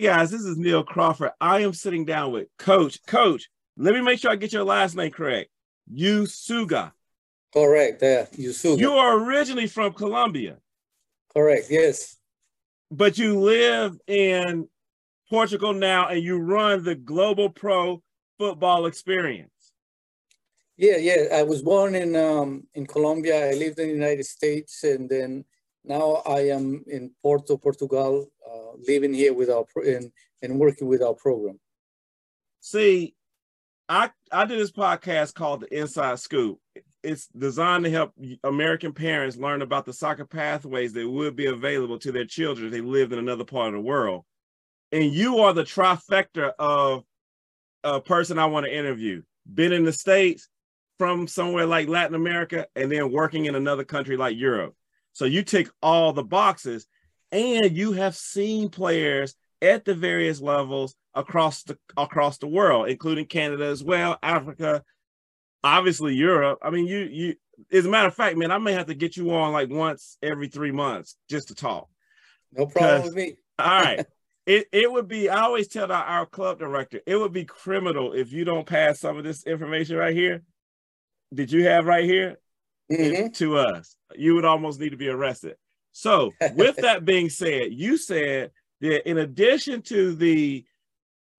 Hey guys, this is Neil Crawford. I am sitting down with Coach. Coach, let me make sure I get your last name correct. Usuga. Correct. Yeah, Usuga. You are originally from Colombia. Correct. Yes. But you live in Portugal now, and you run the Global Pro Football Experience. Yeah, yeah. I was born in um, in Colombia. I lived in the United States, and then now I am in Porto, Portugal, uh, living here with our and, and working with our program. See, I I did this podcast called the Inside Scoop. It's designed to help American parents learn about the soccer pathways that would be available to their children if they lived in another part of the world. And you are the trifecta of a person I want to interview. Been in the States from somewhere like Latin America and then working in another country like Europe. So you tick all the boxes and you have seen players at the various levels across the across the world, including Canada as well, Africa, obviously Europe. I mean, you you as a matter of fact, man, I may have to get you on like once every three months just to talk. No problem with me. all right. It, it would be, I always tell our, our club director, it would be criminal if you don't pass some of this information right here that you have right here mm-hmm. to us. You would almost need to be arrested. So, with that being said, you said that in addition to the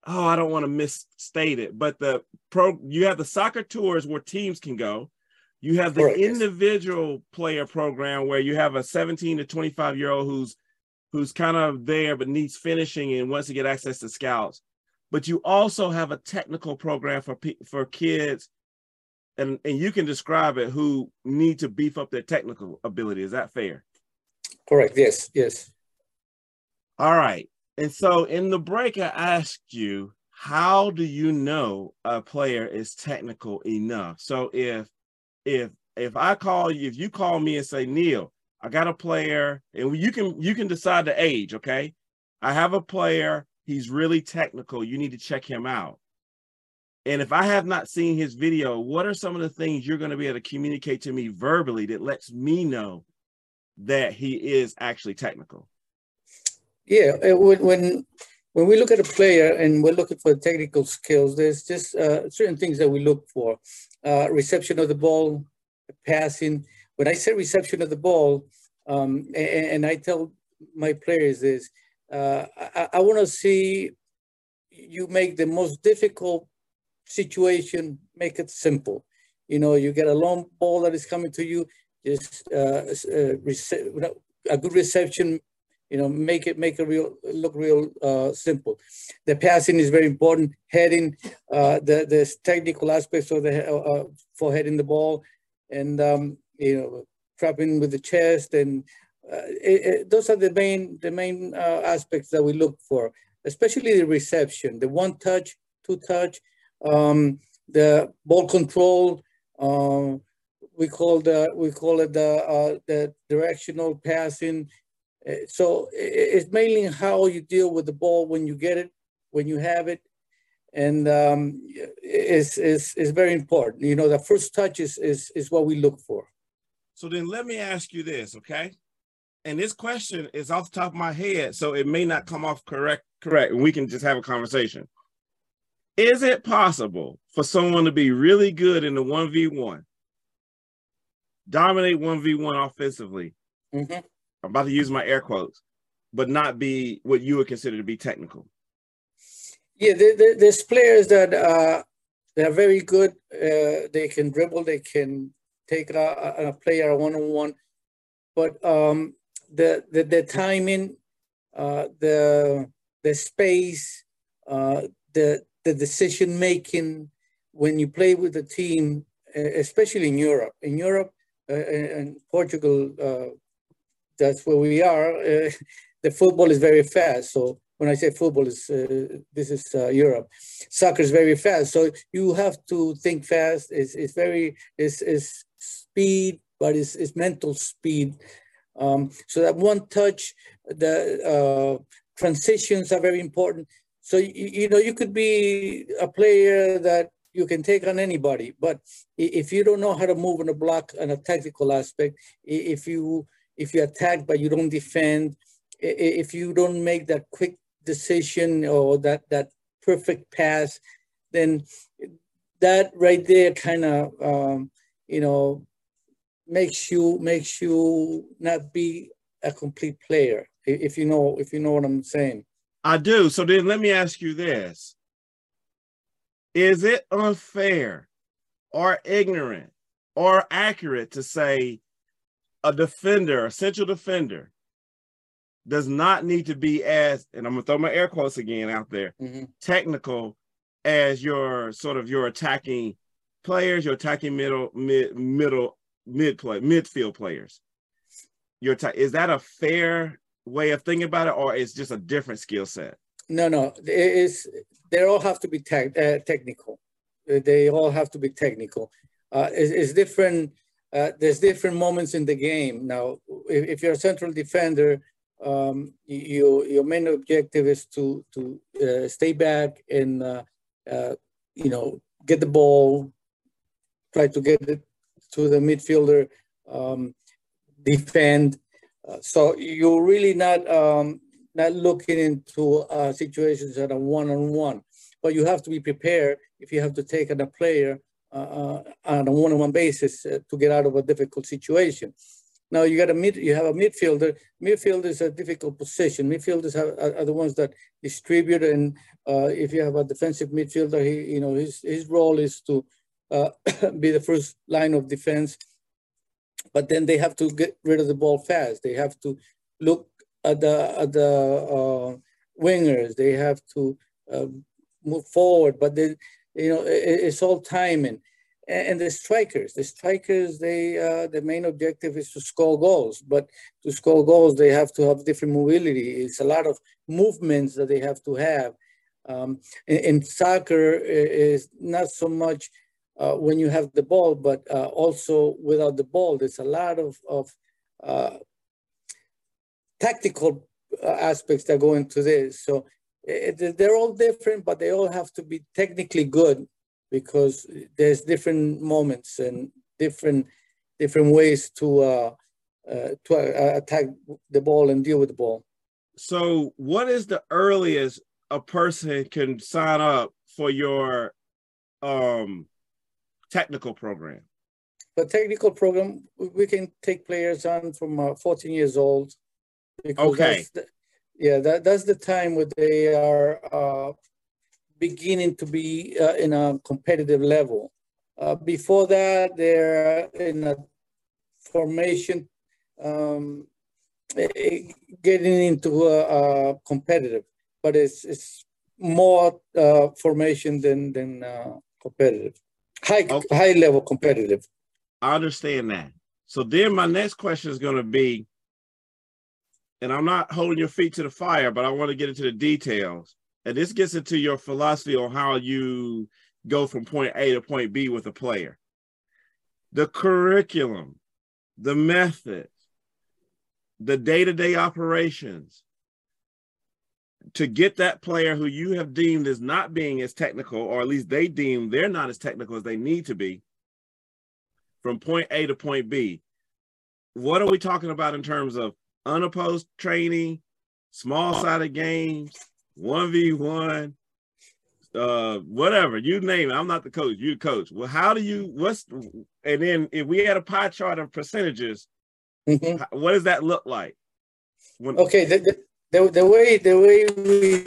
oh, I don't want to misstate it, but the pro you have the soccer tours where teams can go. You have the individual player program where you have a 17 to 25 year old who's who's kind of there but needs finishing and wants to get access to scouts. But you also have a technical program for for kids, and and you can describe it who need to beef up their technical ability. Is that fair? Correct. Yes. Yes. All right. And so in the break, I asked you, how do you know a player is technical enough? So if if if I call you, if you call me and say, Neil, I got a player, and you can you can decide the age, okay? I have a player, he's really technical. You need to check him out. And if I have not seen his video, what are some of the things you're going to be able to communicate to me verbally that lets me know that he is actually technical? Yeah, when when when we look at a player and we're looking for technical skills, there's just uh, certain things that we look for: uh, reception of the ball, passing. When I say reception of the ball, um, and, and, I tell my players this, uh, I, I want to see you make the most difficult situation make it simple. You know, you get a long ball that is coming to you, just uh, uh, a good reception you know, make it make it real look real uh, simple. The passing is very important. Heading, uh, the the technical aspects of the uh, uh, for heading the ball, and um, you know, trapping with the chest, and uh, it, it, those are the main the main aspects that we look for, especially the reception, the one touch, two touch, um, the ball control. Um, we call the we call it the uh, the directional passing uh, so it's mainly how you deal with the ball when you get it, when you have it, and um, is is is very important. You know, the first touch is is is what we look for. So then, let me ask you this, okay? And this question is off the top of my head, so it may not come off correct. Correct, and we can just have a conversation. Is it possible for someone to be really good in the one v one, dominate one v one offensively, mm-hmm I'm about to use my air quotes, but not be what you would consider to be technical. Yeah, there, there, there's players that uh, they're very good. Uh, they can dribble. They can take a, a player one on one, but um, the, the the timing, uh, the the space, uh, the the decision making when you play with the team, especially in Europe. In Europe uh, and Portugal, uh, that's where we are. Uh, the football is very fast. So when I say football, is this is Europe. Soccer is very fast. So you have to think fast. It's, it's very it's, it's speed, but it's, it's mental speed. Um, so that one touch, the transitions are very important. So you, you know you could be a player that you can take on anybody, but if you don't know how to move in a block and a tactical aspect, if you if you attack but you don't defend, if you don't make that quick decision or that that perfect pass, then that right there kind of um, you know makes you makes you not be a complete player if you know if you know what i'm saying i do so then let me ask you this is it unfair or ignorant or accurate to say a defender a central defender does not need to be as and i'm gonna throw my air quotes again out there mm-hmm. technical as your sort of your attacking players your attacking middle mid middle mid play midfield players. Your t- is that a fair way of thinking about it, or it's just a different skill set? No, no, it is. They all have to be uh, technical. They all have to be technical. Uh, it's, it's different. Uh, there's different moments in the game. Now, if, if you're a central defender, um, you, your main objective is to to uh, stay back and uh, uh, you know get the ball, try to get it to the midfielder, um, defend. Uh, so you're really not um, not looking into uh, situations that are one-on-one, but you have to be prepared if you have to take on a player uh, uh on a one-on-one basis uh, to get out of a difficult situation. Now you got a mid, you have a midfielder. Midfield is a difficult position. Midfielders have, are, are the ones that distribute, and if you have a defensive midfielder, he, you know, his his role is to be the first line of defense. But then they have to get rid of the ball fast. They have to look at the at the uh, wingers. They have to uh, move forward. But they, you know, it, it's all timing. And, the strikers, the strikers, they uh, the main objective is to score goals. But to score goals, they have to have different mobility. It's a lot of movements that they have to have. Um, in, in, soccer is not so much uh, when you have the ball, but uh, also without the ball, there's a lot of, of uh, tactical uh, aspects that go into this. So it, they're all different, but they all have to be technically good because there's different moments and different different ways to uh, uh, to attack the ball and deal with the ball. So, what is the earliest a person can sign up for your um technical program? The technical program, we can take players on from uh, 14 years old. Okay. The, yeah, that, that's the time where they are uh, beginning to be uh, in a competitive level. Uh, before that, they're in a formation, um, getting into a, a, competitive, but it's, it's more uh, formation than, than uh, competitive high okay. high level competitive. I understand that. So then my next question is going to be, and I'm not holding your feet to the fire, but I want to get into the details. And this gets into your philosophy on how you go from point A to point B with a player. The curriculum, the method, the day-to-day operations, to get that player who you have deemed as not being as technical, or at least they deem they're not as technical as they need to be, from point A to point B. What are we talking about in terms of unopposed training, small sided games, 1v1, uh, whatever, you name it. I'm not the coach, you coach. Well, how do you, what's, and then if we had a pie chart of percentages, mm-hmm. what does that look like? When, okay, the, the, the, the way the way we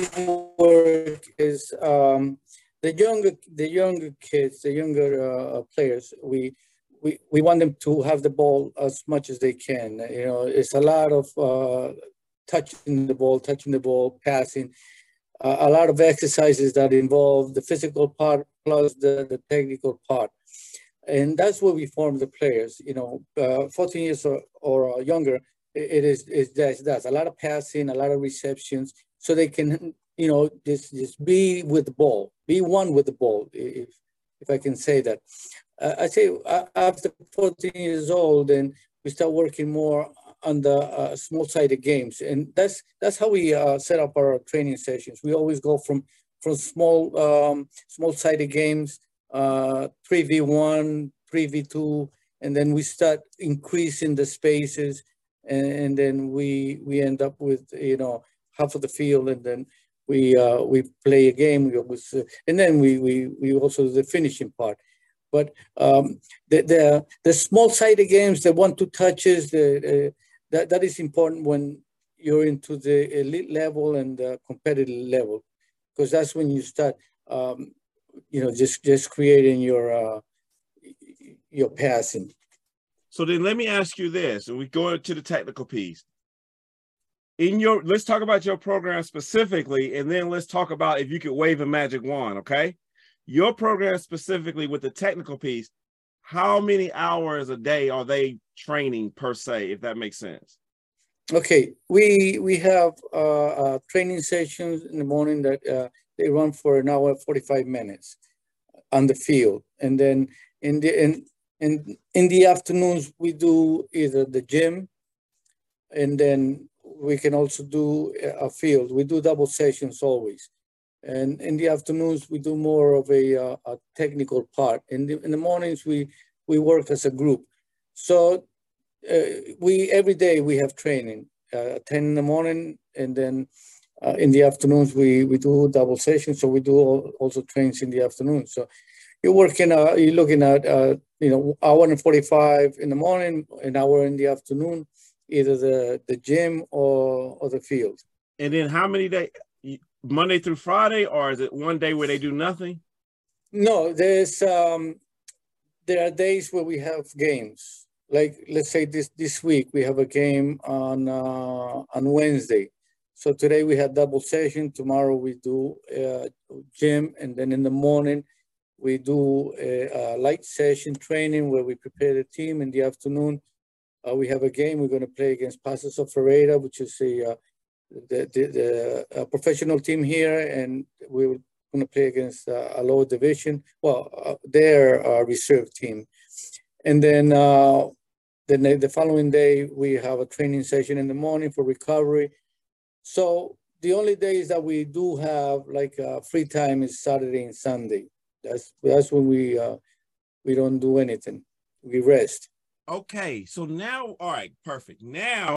work is um, the younger the younger kids, the younger uh, players, we, we we want them to have the ball as much as they can. You know, it's a lot of uh, touching the ball, touching the ball, passing. Uh, a lot of exercises that involve the physical part plus the, the technical part. And that's where we form the players, you know, uh, 14 years or, or younger, it is it does, just that's a lot of passing, a lot of receptions, so they can you know just just be with the ball, be one with the ball, if if I can say that. Uh, I say uh, after 14 years old, and we start working more on the uh, small-sided games, and that's that's how we uh, set up our training sessions. We always go from from small um, small-sided games, uh, three v one, three v two, and then we start increasing the spaces and, and then we we end up with you know half of the field, and then we uh, we play a game. We always, uh, and then we we we also the finishing part. But um, the the the small sided games, the one two touches, the uh, that that is important when you're into the elite level and the competitive level, because that's when you start, um, you know, just just creating your uh, your passing. So then let me ask you this, and we go into the technical piece. In your let's talk about your program specifically and then let's talk about if you could wave a magic wand okay? Your program specifically with the technical piece how many hours a day are they training per se if that makes sense? Okay we we have uh, uh training sessions in the morning that uh, they run for an hour 45 minutes on the field. And then in the in in in the afternoons we do either the gym and then we can also do a field. We do double sessions always. And in the afternoons, we do more of a, uh, a technical part. In the, in the mornings, we, we work as a group. So uh, we every day we have training, uh, 10 in the morning, and then uh, in the afternoons, we, we do double sessions. So we do all, also trains in the afternoon. So you're working, uh, you're looking at, uh, you know, hour and 45 in the morning, an hour in the afternoon, either the the gym or or the field. And then how many days? Monday through Friday, or is it one day where they do nothing? No, there's um, there are days where we have games. Like let's say this this week we have a game on uh, on Wednesday. So today we had double session. Tomorrow we do uh, gym, and then in the morning we do a, a light session training where we prepare the team. In the afternoon uh, we have a game we're going to play against Paços of Ferreira, which is a uh, the, the, the professional team here, and we're going to play against uh, a lower division. Well, uh, their uh, reserve team, and then uh, then the following day we have a training session in the morning for recovery. So the only days that we do have like free time is Saturday and Sunday. That's that's when we uh, we don't do anything. We rest. Okay, so now, all right, perfect. Now